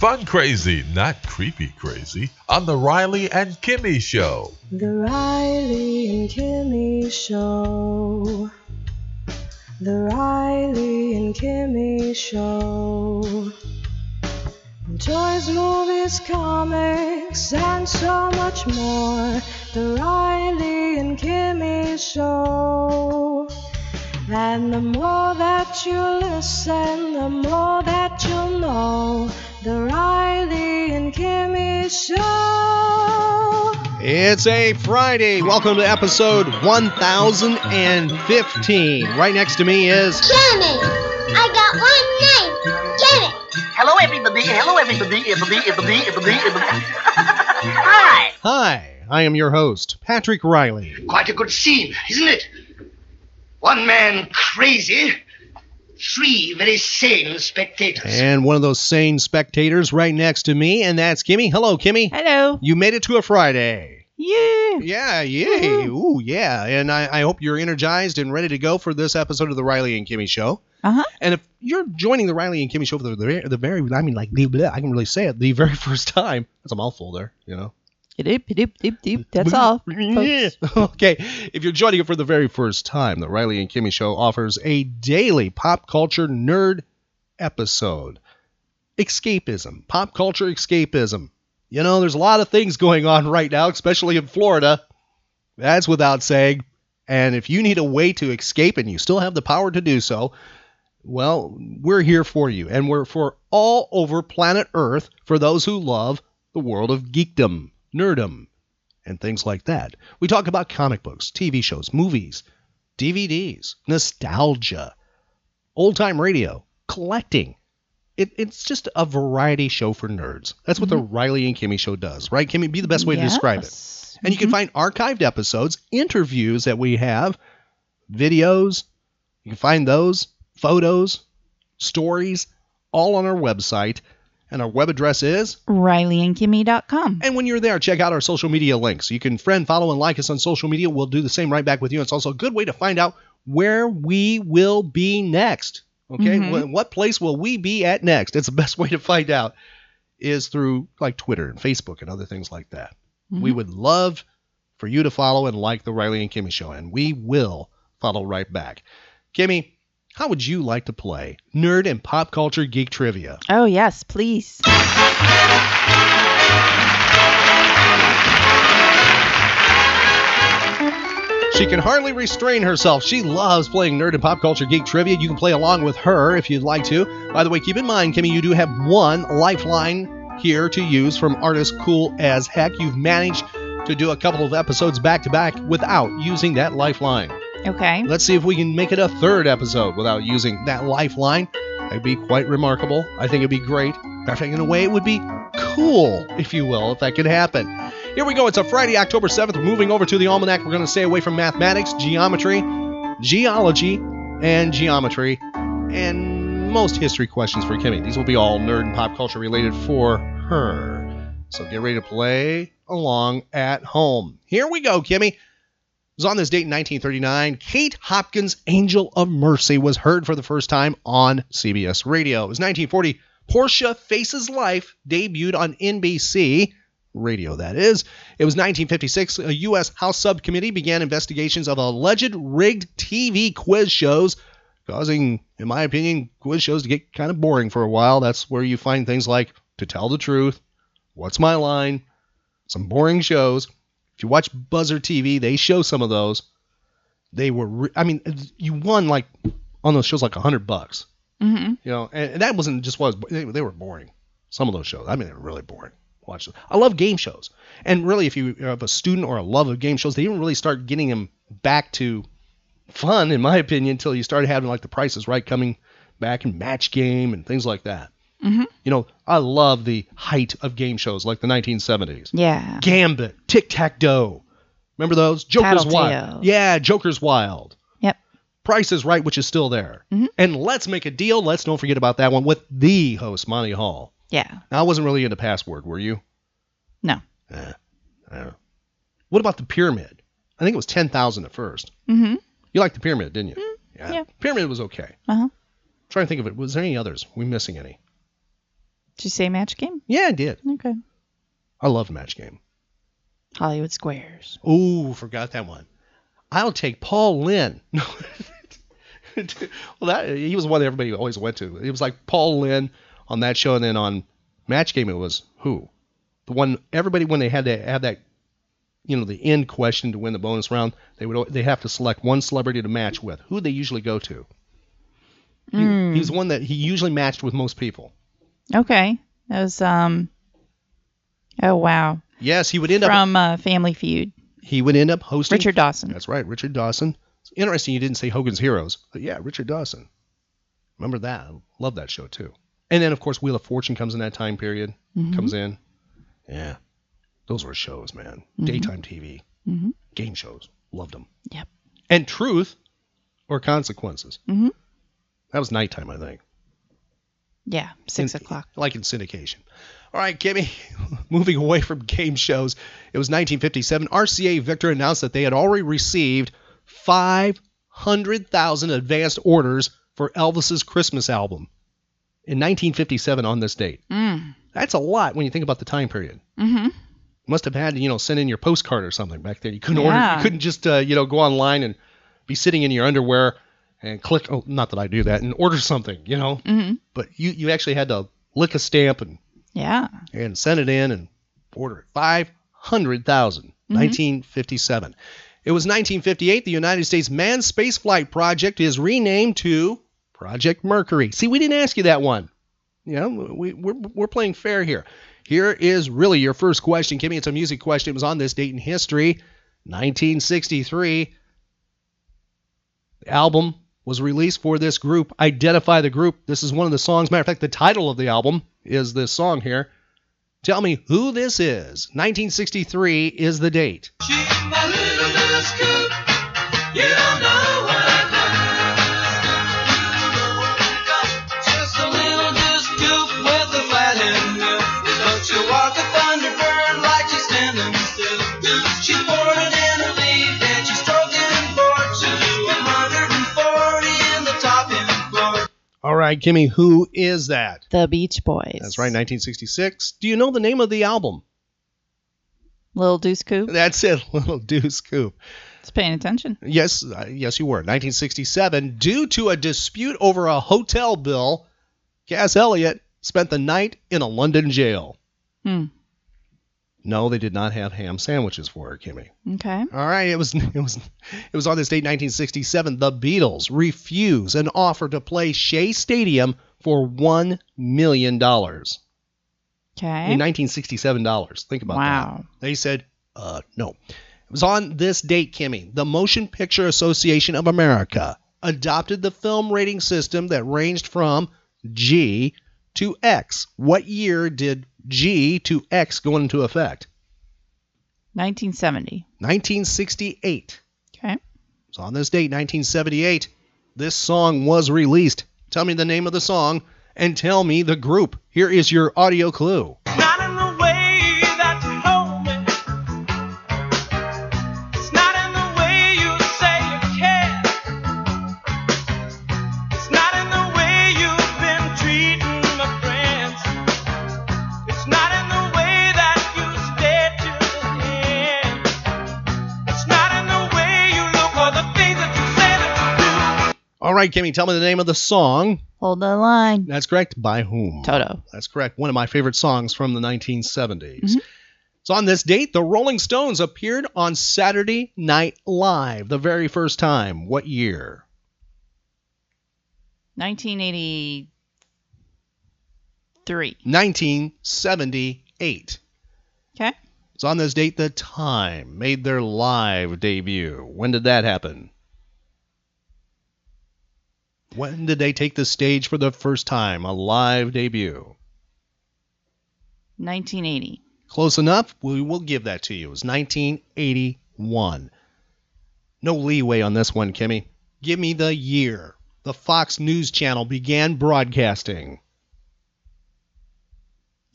Fun crazy, not creepy crazy, on the Riley and Kimmy Show. The Riley and Kimmy Show. The Riley and Kimmy Show. Toys, movies, comics, and so much more. The Riley and Kimmy Show. And the more that you listen, the more that you'll know. The Riley and Kimmy Show. It's a Friday. Welcome to episode 1015. Right next to me is Kimmy, I got one name. Get it. Hello, everybody. Hello, everybody. Everybody, everybody, everybody, everybody. Hi. Hi, I am your host, Patrick Riley. Quite a good scene, isn't it? One man crazy, three very sane spectators. And one of those sane spectators right next to me, and that's Kimmy. Hello, Kimmy. Hello. You made it to a Friday. Yeah. Yeah, yay. Ooh, yeah. And I, I hope you're energized and ready to go for this episode of the Riley and Kimmy Show. Uh huh. And if you're joining the Riley and Kimmy Show for the, the, the very, I mean, like, the, bleh, I can really say it, the very first time. That's a mouthful there, you know. That's all. Yeah. Okay. If you're joining it for the very first time, the Riley and Kimmy Show offers a daily pop culture nerd episode. Escapism, pop culture escapism. You know, there's a lot of things going on right now, especially in Florida. That's without saying. And if you need a way to escape and you still have the power to do so, well, we're here for you. And we're for all over planet Earth for those who love the world of geekdom, nerdom, and things like that. We talk about comic books, TV shows, movies, DVDs, nostalgia, old time radio, collecting. It, it's just a variety show for nerds. That's what the mm-hmm. Riley and Kimmy show does, right? Kimmy, be the best way to describe it. Yes. And you can mm-hmm. find archived episodes, interviews that we have, videos. You can find those, photos, stories, all on our website. And our web address is RileyandKimmy.com. and when you're there, check out our social media links. You can friend, follow, and like us on social media. We'll do the same right back with you. It's also a good way to find out where we will be next. Okay, Mhm. What place will we be at next? It's the best way to find out is through like Twitter and Facebook and other things like that. We would love for you to follow and like the Riley and Kimmy show, and we will follow right back. Kimmy, how would you like to play nerd and pop culture geek trivia? Oh, yes, please. She can hardly restrain herself. She loves playing nerd and pop culture geek trivia. You can play along with her if you'd like to. By the way, keep in mind, Kimmy, you do have one lifeline here to use from artist Cool as Heck. You've managed to do a couple of episodes back to back without using that lifeline. Okay. Let's see if we can make it a third episode without using that lifeline. That'd be quite remarkable. I think it'd be great. In a way, it would be cool, if you will, if that could happen. Here we go. It's a Friday, October 7th. We're moving over to the almanac. We're going to stay away from mathematics, geometry, geology, and geometry, and most history questions for Kimmy. These will be all nerd and pop culture related for her. So get ready to play along at home. Here we go, Kimmy. Was on this date in 1939. Kate Hopkins' Angel of Mercy was heard for the first time on CBS Radio. It was 1940. Portia Faces Life debuted on NBC radio, that is. It was 1956. A U.S. House subcommittee began investigations of alleged rigged TV quiz shows, causing, in my opinion, quiz shows to get kind of boring for a while. That's where you find things like To Tell the Truth, What's My Line, some boring shows. If you watch Buzzr TV, they show some of those. They were, re- I mean, you won like on those shows like a hundred bucks, Mm-hmm. you know, and, and that wasn't just was they, they were boring. Some of those shows, I mean, they were really boring. Watch them. I love game shows, and really, if you have a student or a love of game shows, they didn't really start getting them back to fun, in my opinion, until you started having like the prices right coming back and match game and things like that. Mhm. You know, I love the height of game shows like the 1970s. Yeah. Gambit, Tic Tac Dough. Remember those? Joker's Tattletale. Wild. Yeah, Joker's Wild. Yep. Price is Right, which is still there. Mhm. And Let's Make a Deal. Let's don't forget about that one with the host, Monty Hall. Yeah. Now, I wasn't really into Password, were you? No. Eh, I don't know. What about the Pyramid? I think it was 10,000 at first. Mm-hmm. You liked the Pyramid, didn't you? yeah. Pyramid was okay. Uh-huh. trying to think of it. Was there any others? we missing any? Did you say match game? Yeah, I did. Okay. I love Match Game. Hollywood Squares. Ooh, forgot that one. I'll take Paul Lynde. well, that he was one that everybody always went to. It was like Paul Lynde on that show, and then on Match Game it was who? The one everybody when they had to have that, you know, the end question to win the bonus round, they would they have to select one celebrity to match with. Who they usually go to? He, Mm. he was one that he usually matched with most people. Okay. That was um Oh wow. Yes, he would end up From uh, Family Feud. he would end up hosting Richard Dawson. That's right, Richard Dawson. It's interesting you didn't say Hogan's Heroes, but yeah, Richard Dawson. Remember that? I Love that show too. And then of course Wheel of Fortune comes in that time period. Mhm. Comes in. Yeah, those were shows, man. Mhm. Daytime TV, Mhm. game shows, loved them. Yep. And Truth or Consequences. Mhm. That was nighttime, I think. Yeah. Six In- o'clock. Like in syndication. All right, Kimmy, moving away from game shows, it was 1957. RCA Victor announced that they had already received 500,000 advanced orders for Elvis's Christmas album in 1957 on this date. Mm. That's a lot when you think about the time period. Mm-hmm. Must have had to, you know, send in your postcard or something back then. You couldn't order, you couldn't just, uh, you know, go online and be sitting in your underwear and click. Oh, not that I do that and order something, you know. Mm-hmm. But you, you actually had to lick a stamp and Yeah. and send it in and order it. 500,000, 1957. It was 1958. The United States Manned Spaceflight Project is renamed to Project Mercury. See, we didn't ask you that one. You know, we, we're, we're playing fair here. Here is really your first question, Kimmy. It's a music question. It was on this date in history, 1963. The album was released for this group. Identify the group. This is one of the songs. Matter of fact, the title of the album is this song here. Tell me who this is. 1963 is the date. Right, Kimmy, who is that? The Beach Boys. That's right, 1966. Do you know the name of the album? Little Deuce Coupe. That's it, Little Deuce Coupe. It's paying attention. Yes, uh, yes, you were. 1967, due to a dispute over a hotel bill, Cass Elliot spent the night in a London jail. Hmm. No, they did not have ham sandwiches for her, Kimmy. Okay. All right, it was it was it was on this date 1967. The Beatles refuse an offer to play Shea Stadium for one million dollars Okay. in 1967 dollars. Think about that. Wow. They said, uh, no. It was on this date, Kimmy. The Motion Picture Association of America adopted the film rating system that ranged from G to X. What year did G to X going into effect? 1970. 1968. Okay. So on this date, 1978, this song was released. Tell me the name of the song and tell me the group. Here is your audio clue. All right, Kimmy, tell me the name of the song. Hold the line. That's correct. By whom? Toto. That's correct. One of my favorite songs from the 1970s. Mm-hmm. So on this date, the Rolling Stones appeared on Saturday Night Live the very first time. What year? 1983. 1978. Okay. So on this date, The Time made their live debut. When did that happen? When did they take the stage for the first time? A live debut. 1980. Close enough. We will give that to you. It was 1981. No leeway on this one, Kimmy. Give me the year the Fox News Channel began broadcasting.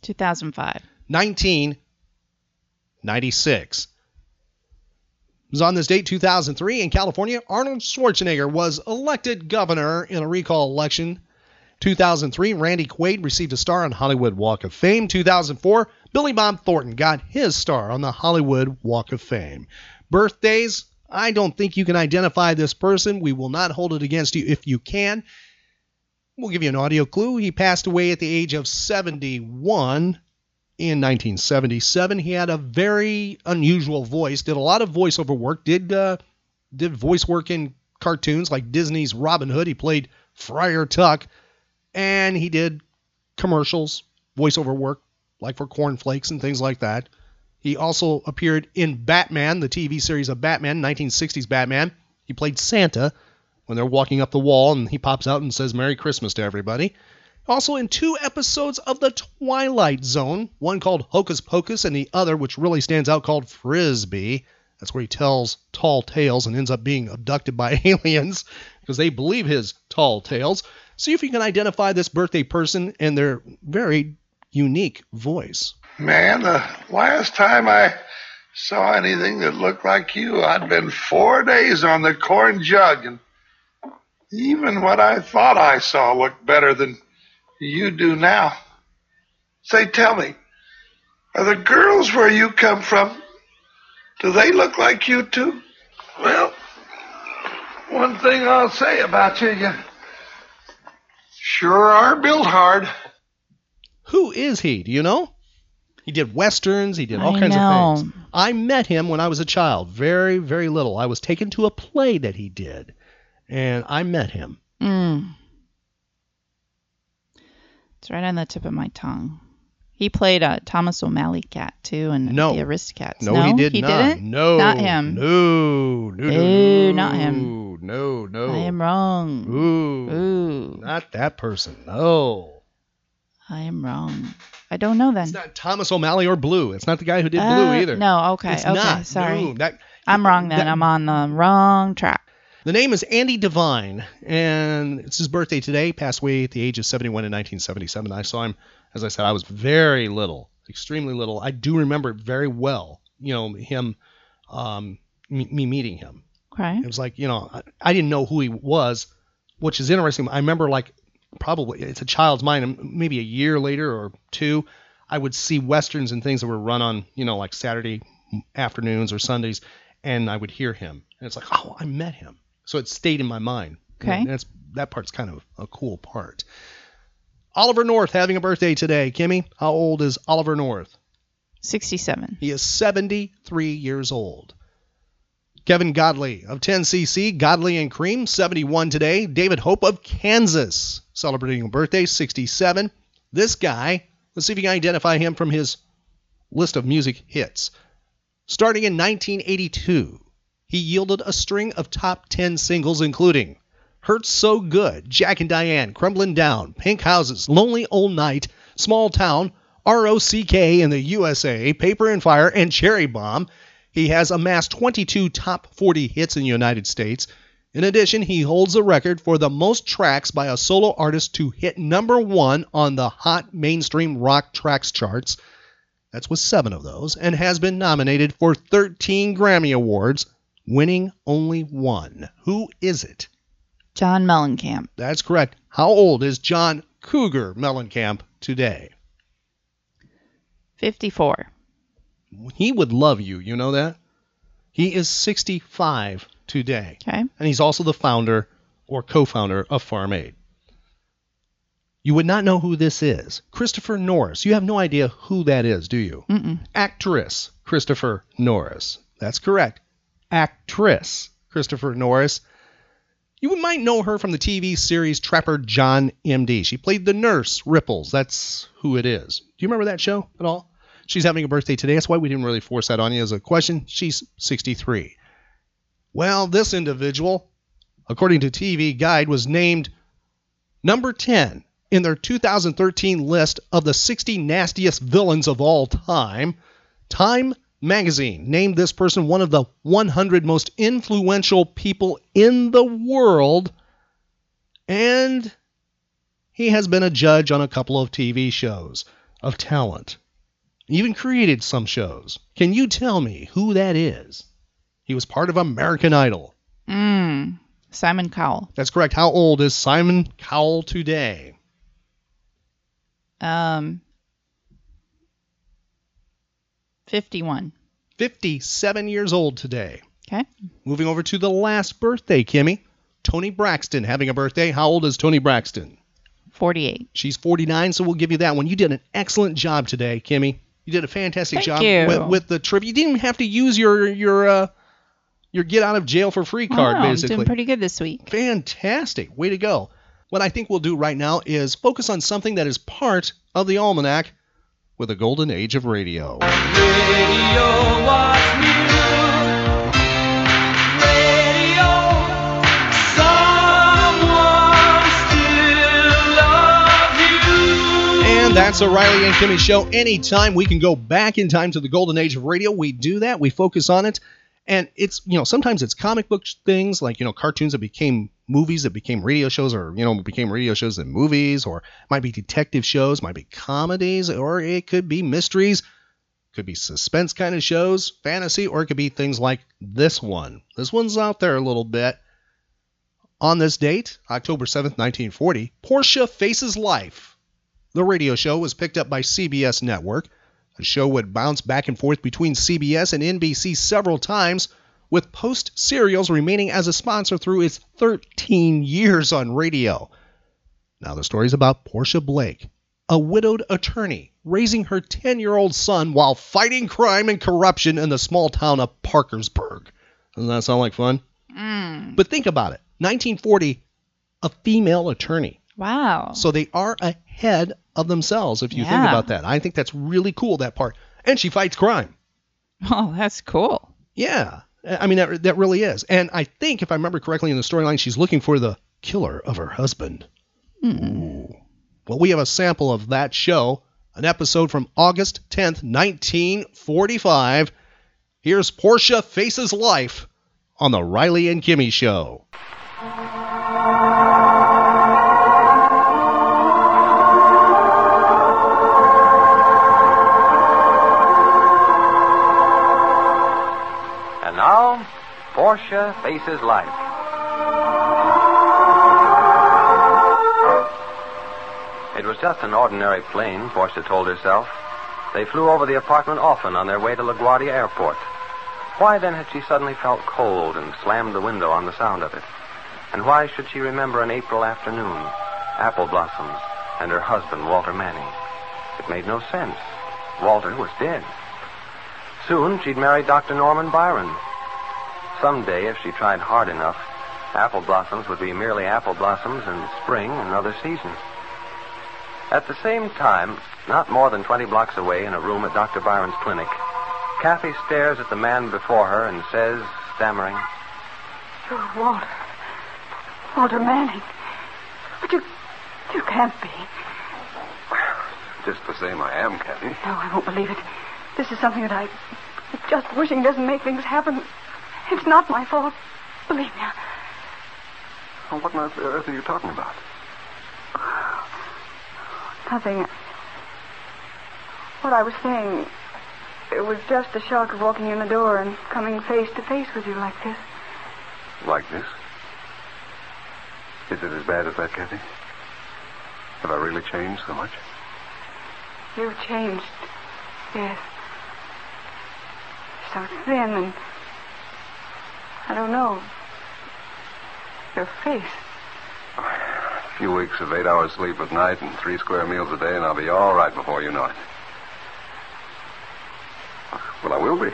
2005. 1996. Was on this date, 2003, in California. Arnold Schwarzenegger was elected governor in a recall election. 2003, Randy Quaid received a star on Hollywood Walk of Fame. 2004, Billy Bob Thornton got his star on the Hollywood Walk of Fame. Birthdays, I don't think you can identify this person. We will not hold it against you if you can. We'll give you an audio clue. He passed away at the age of 71 in 1977. He had a very unusual voice. Did a lot of voiceover work. Did uh, did voice work in cartoons like Disney's Robin Hood. He played Friar Tuck, and he did commercials, voiceover work like for cornflakes and things like that. He also appeared in Batman, the TV series of Batman, 1960s Batman. He played Santa when they're walking up the wall and he pops out and says Merry Christmas to everybody. Also in two episodes of The Twilight Zone, one called Hocus Pocus and the other, which really stands out, called Frisbee. That's where he tells tall tales and ends up being abducted by aliens because they believe his tall tales. See if you can identify this birthday person and their very unique voice. Man, the last time I saw anything that looked like you, I'd been four days on the corn jug, and even what I thought I saw looked better than you do now. Say, tell me, are the girls where you come from, do they look like you too? Well, one thing I'll say about you, you sure are built hard. Who is he? Do you know? He did westerns. He did all I kinds know. of things. I met him when I was a child, very, very little. I was taken to a play that he did, and I met him. Mm. It's right on the tip of my tongue. He played uh, Thomas O'Malley Cat too, and No. the Aristocats. No, he did he not. didn't. No, not him. No, no, no, Ooh, no, not him. No, no. I am wrong. Ooh, Ooh, not that person. No, I am wrong. I don't know then. it's not Thomas O'Malley or Blue. It's not the guy who did Uh, Blue either. No, okay, it's okay, not. sorry. No, that, I'm wrong then. that- I'm on the wrong track. The name is Andy Devine, and it's his birthday today. Passed away at the age of 71 in 1977. I saw him, as I said, I was very little, extremely little. I do remember very well. You know, him, um, me, me meeting him. Okay. It was like, you know, I, I didn't know who he was, which is interesting. I remember, like, probably it's a child's mind. Maybe a year later or two, I would see westerns and things that were run on, you know, like Saturday afternoons or Sundays, and I would hear him, and it's like, oh, I met him. So it stayed in my mind. Okay. And that's that part's kind of a cool part. Oliver North having a birthday today. Kimmy, how old is Oliver North? 67. He is 73 years old. Kevin Godley of 10cc, Godley and Creme, 71 today. David Hope of Kansas, celebrating a birthday, 67. This guy, let's see if you can identify him from his list of music hits. Starting in 1982, he yielded a string of top 10 singles, including Hurts So Good, Jack and Diane, Crumbling Down, Pink Houses, Lonely Old Night, Small Town, ROCK in the USA, Paper and Fire, and Cherry Bomb. He has amassed 22 top 40 hits in the United States. In addition, he holds the record for the most tracks by a solo artist to hit number one on the Hot Mainstream Rock Tracks charts. That's with seven of those, and has been nominated for 13 Grammy Awards, winning only one. Who is it? John Mellencamp. That's correct. How old is John Cougar Mellencamp today? 54. He would love you, you know that? He is 65 today. Okay. And he's also the founder or co founder of Farm Aid. You would not know who this is. Christopher Norris. You have no idea who that is, do you? Mm-mm. Actress Christopher Norris. That's correct. Actress Christopher Norris. You might know her from the TV series Trapper John MD. She played the nurse Ripples. That's who it is. Do you remember that show at all? She's having a birthday today. That's why we didn't really force that on you as a question. She's 63. Well, this individual, according to TV Guide, was named Number 10 in their 2013 list of the 60 nastiest villains of all time, Time magazine named this person one of the 100 most influential people in the world, and he has been a judge on a couple of TV shows of talent. Even created some shows. Can you tell me who that is? He was part of American Idol. Mm. Simon Cowell. That's correct. How old is Simon Cowell today? Um. 51. 57 years old today. Okay. Moving over to the last birthday, Kimmy. Toni Braxton having a birthday. How old is Toni Braxton? 48. She's 49, so we'll give you that one. You did an excellent job today, Kimmy. You did a fantastic Thank job you. With, with the trivia. You didn't have to use your your uh, your get out of jail for free card, I'm basically. doing pretty good this week. Fantastic. Way to go. What I think we'll do right now is focus on something that is part of the almanac with a golden age of radio. Radio was new. Radio, someone still loves you. And that's O'Reilly and Kimmy show. Anytime we can go back in time to the golden age of radio, we do that. We focus on it. And it's, you know, sometimes it's comic book things like, you know, cartoons that became movies that became radio shows or, you know, became radio shows and movies or might be detective shows, might be comedies, or it could be mysteries, could be suspense kind of shows, fantasy, or it could be things like this one. This one's out there a little bit. On this date, October 7th, 1940, Portia Faces Life. The radio show was picked up by CBS Network. The show would bounce back and forth between CBS and NBC several times, with Post Serials remaining as a sponsor through its 13 years on radio. Now, the story's about Portia Blake, a widowed attorney raising her 10 year old son while fighting crime and corruption in the small town of Parkersburg. Doesn't that sound like fun? Mm. But think about it 1940, a female attorney. Wow. So they are ahead of themselves if you think about that. I think that's really cool, that part. And she fights crime. Oh, that's cool. Yeah. I mean, that, that really is. And I think, if I remember correctly in the storyline, she's looking for the killer of her husband. Ooh. Well, we have a sample of that show, an episode from August 10th, 1945. Here's Portia Faces Life on the Riley and Kimmy Show. Portia faces life. It was just an ordinary plane, Portia told herself. They flew over the apartment often on their way to LaGuardia Airport. Why then had she suddenly felt cold and slammed the window on the sound of it? And why should she remember an April afternoon, apple blossoms, and her husband, Walter Manning? It made no sense. Walter was dead. Soon she'd marry Dr. Norman Byron. Someday, if she tried hard enough, apple blossoms would be merely apple blossoms and spring and another season. At the same time, not more than 20 blocks away in a room at Dr. Byron's clinic, Kathy stares at the man before her and says, stammering, You're Walter. Walter Manning. But you. You can't be. Just the same, I am, Kathy. No, I won't believe it. This is something that I. Just wishing doesn't make things happen. It's not my fault. Believe me. Well, what on earth are you talking about? Nothing. What I was saying. It was just the shock of walking in the door and coming face to face with you like this. Like this? Is it as bad as that, Kathy? Have I really changed so much? You've changed. Yes. So thin and. I don't know. Your face. A few weeks of eight hours sleep at night and three square meals a day, and I'll be all right before you know it. Well, I will be.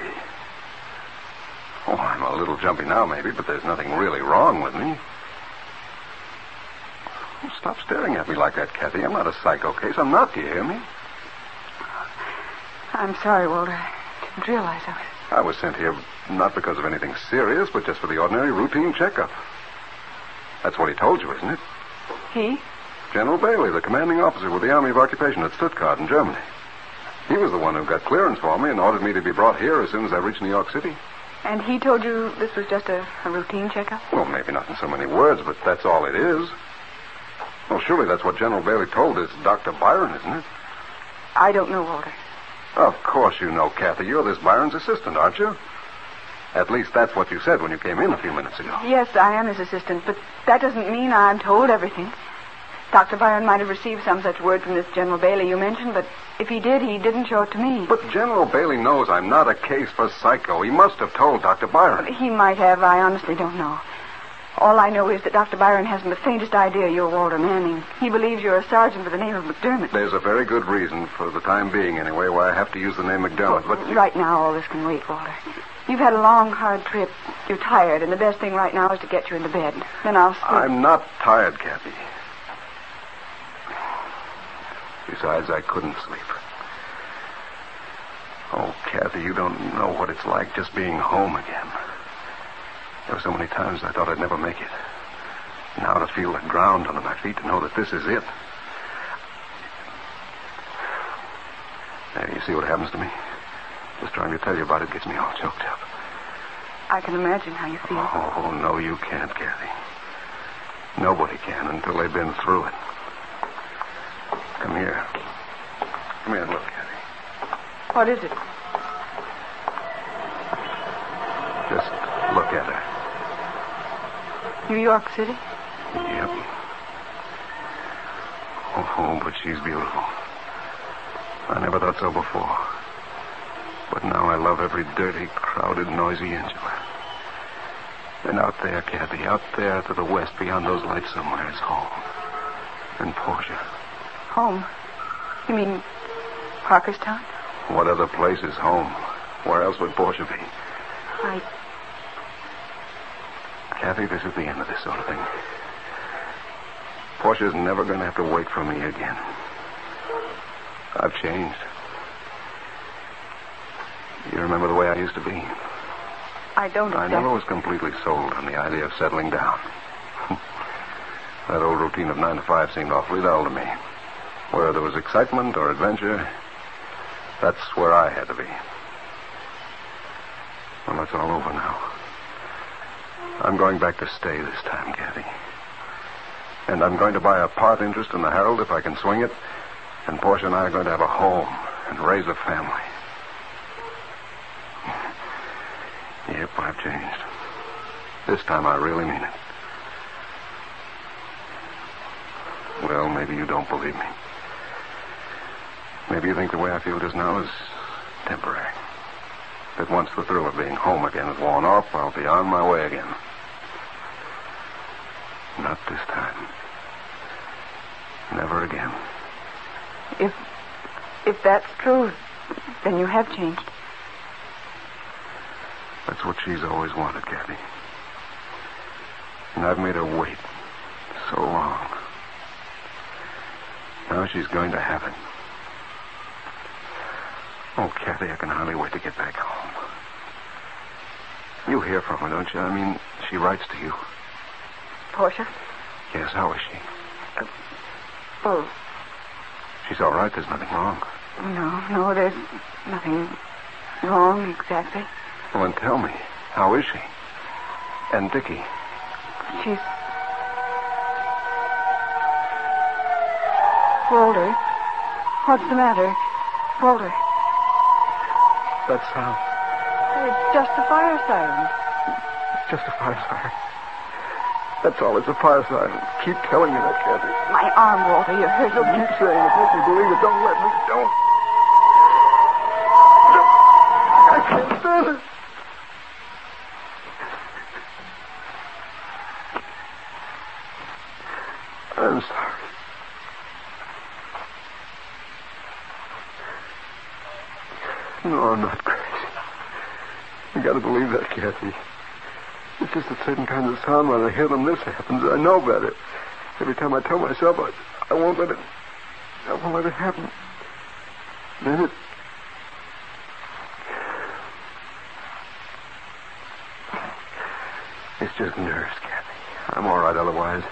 Oh, I'm a little jumpy now, maybe, but there's nothing really wrong with me. Oh, stop staring at me like that, Kathy. I'm not a psycho case. I'm not. Do you hear me? I'm sorry, Walter. I didn't realize I was. I was sent here not because of anything serious, but just for the ordinary routine checkup. That's what he told you, isn't it? He? General Bailey, the commanding officer with the Army of Occupation at Stuttgart in Germany. He was the one who got clearance for me and ordered me to be brought here as soon as I reached New York City. And he told you this was just a, a routine checkup? Well, maybe not in so many words, but that's all it is. Well, surely that's what General Bailey told this Dr. Byron, isn't it? I don't know, Walter. Of course you know, Kathy. You're this Byron's assistant, aren't you? At least that's what you said when you came in a few minutes ago. Yes, I am his assistant, but that doesn't mean I'm told everything. Dr. Byron might have received some such word from this General Bailey you mentioned, but if he did, he didn't show it to me. But General Bailey knows I'm not a case for psycho. He must have told Dr. Byron. He might have. I honestly don't know. All I know is that Dr. Byron hasn't the faintest idea you're Walter Manning. He believes you're a sergeant with the name of McDermott. There's a very good reason, for the time being anyway, why I have to use the name McDermott, but... Right now, all this can wait, Walter. You've had a long, hard trip. You're tired, and the best thing right now is to get you into bed. Then I'll sleep. I'm not tired, Kathy. Besides, I couldn't sleep. Oh, Kathy, you don't know what it's like just being home again. There were so many times I thought I'd never make it. Now to feel the ground under my feet, to know that this is it. There, you see what happens to me? Just trying to tell you about it gets me all choked up. I can imagine how you feel. Oh, no, you can't, Kathy. Nobody can until they've been through it. Come here. Come here and look, Kathy. What is it? Just look at her. New York City? Yep. Oh, but she's beautiful. I never thought so before. But now I love every dirty, crowded, noisy inch of her. And out there, Kathy, out there to the west, beyond those lights somewhere, is home. And Portia. Home. You mean Parkerstown? What other place is home? Where else would Portia be? I. Kathy, this is the end of this sort of thing. Portia's never going to have to wait for me again. I've changed. You remember the way I used to be? I don't I never was completely sold on the idea of settling down. that old routine of nine to five seemed awfully dull to me. Where there was excitement or adventure, that's where I had to be. Well, that's all over now. I'm going back to stay this time, Kathy. And I'm going to buy a part interest in the Herald if I can swing it. And Portia and I are going to have a home and raise a family. Yep, I've changed. This time I really mean it. Well, maybe you don't believe me. Maybe you think the way I feel just now is temporary. That once the thrill of being home again is worn off, I'll be on my way again. Not this time. Never again. If if that's true, then you have changed. That's what she's always wanted, Kathy. And I've made her wait so long. Now she's going to have it. Oh, Kathy, I can hardly wait to get back home. You hear from her, don't you? I mean, she writes to you. Portia? Yes, how is she? Uh, oh, She's all right. There's nothing wrong. no, no, there's nothing wrong exactly. Well, then tell me, how is she? And Dickie? She's. Walter? What's the matter? Walter? That sound. It's just a fire siren. It's just a fire siren. That's all. It's a fire siren. Keep telling me that, Kathy. My arm, Walter. You're hurt. Don't keep saying it. Make me believe it. Don't let me. Don't. I can't stand it. I'm sorry. No, I'm not crazy. You gotta believe that, Kathy. It's just a certain kind of sound, when I hear them, this happens. I know better. Every time I tell myself I, I won't let it, I won't let it happen. Then it. It's just nerves, Kathy. I'm all right otherwise.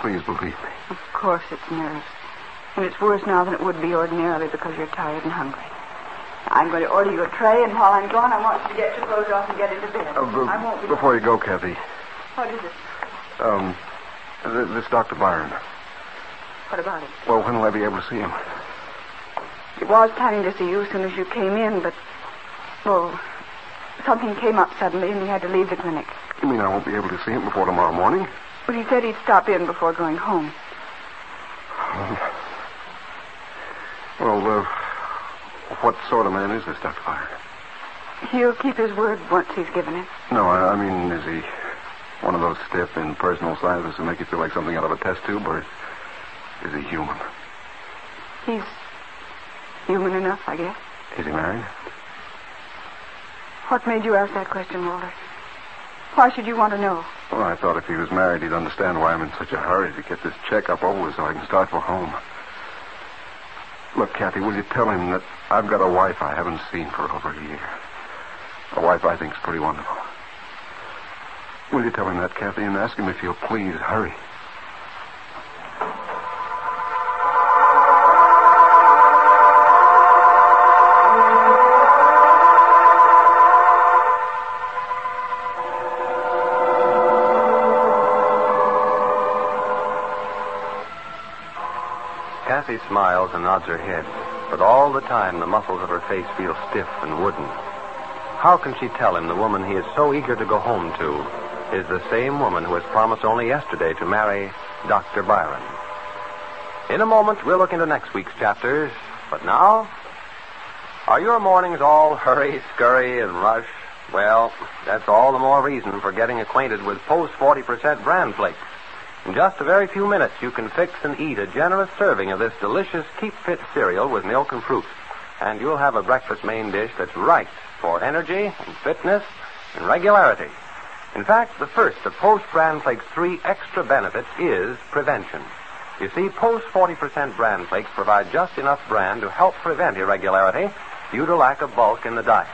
Please believe me. Of course it's nerves. And it's worse now than it would be ordinarily because you're tired and hungry. I'm going to order you a tray, and while I'm gone, I want you to get your clothes off and get into bed. Uh, b- I won't be... Before you go, Kathy, What is it? um, th- this Dr. Byron. What about him? Well, when will I be able to see him? He was planning to see you as soon as you came in, but, well, something came up suddenly, and he had to leave the clinic. You mean I won't be able to see him before tomorrow morning? But he said he'd stop in before going home. Well, uh, what sort of man is this Dr. Byron? He'll keep his word once he's given it. No, I, I mean, is he one of those stiff, impersonal scientists who make you feel like something out of a test tube, or is he human? He's human enough, I guess. Is he married? What made you ask that question, Walter? Why should you want to know? Well, I thought if he was married, he'd understand why I'm in such a hurry to get this checkup over with so I can start for home. Look, Kathy, will you tell him that I've got a wife I haven't seen for over a year? A wife I think's pretty wonderful. Will you tell him that, Kathy, and ask him if he'll please hurry? Smiles and nods her head, but all the time the muscles of her face feel stiff and wooden. How can she tell him the woman he is so eager to go home to is the same woman who has promised only yesterday to marry Dr. Byron? In a moment, we'll look into next week's chapters, but now, are your mornings all hurry, scurry, and rush? Well, that's all the more reason for getting acquainted with Post 40% Bran Flakes. In just a very few minutes, you can fix and eat a generous serving of this delicious Keep Fit cereal with milk and fruit. And you'll have a breakfast main dish that's right for energy and fitness and regularity. In fact, the first of Post Bran Flakes' three extra benefits is prevention. You see, Post 40% Bran Flakes provide just enough bran to help prevent irregularity due to lack of bulk in the diet.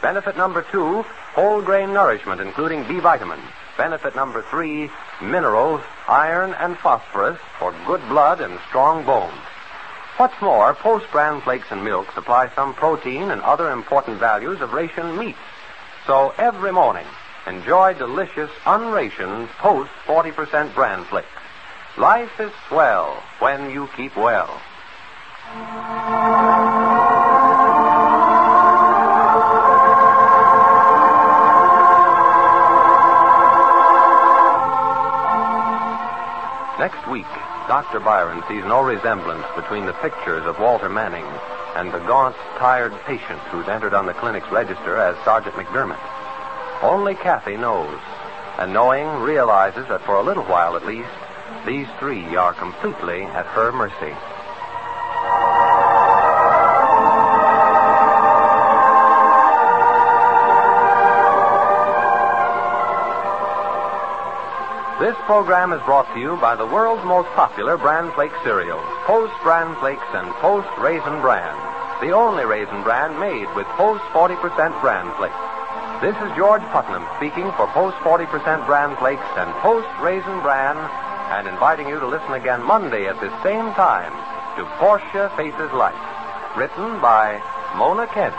Benefit number two, whole grain nourishment, including B vitamins. Benefit number three, minerals, iron, and phosphorus for good blood and strong bones. What's more, Post Bran Flakes and milk supply some protein and other important values of ration meats. So every morning, enjoy delicious, unrationed Post 40% Bran Flakes. Life is swell when you keep well. Next week, Dr. Byron sees no resemblance between the pictures of Walter Manning and the gaunt, tired patient who's entered on the clinic's register as Sergeant McDermott. Only Kathy knows, and knowing realizes that for a little while at least, these three are completely at her mercy. This program is brought to you by the world's most popular Bran Flake cereals, Post Bran Flakes and Post Raisin Bran. The only raisin bran made with Post 40% Bran Flakes. This is George Putnam speaking for Post 40% Bran Flakes and Post Raisin Bran and inviting you to listen again Monday at this same time to Portia Faces Life. Written by Mona Kent.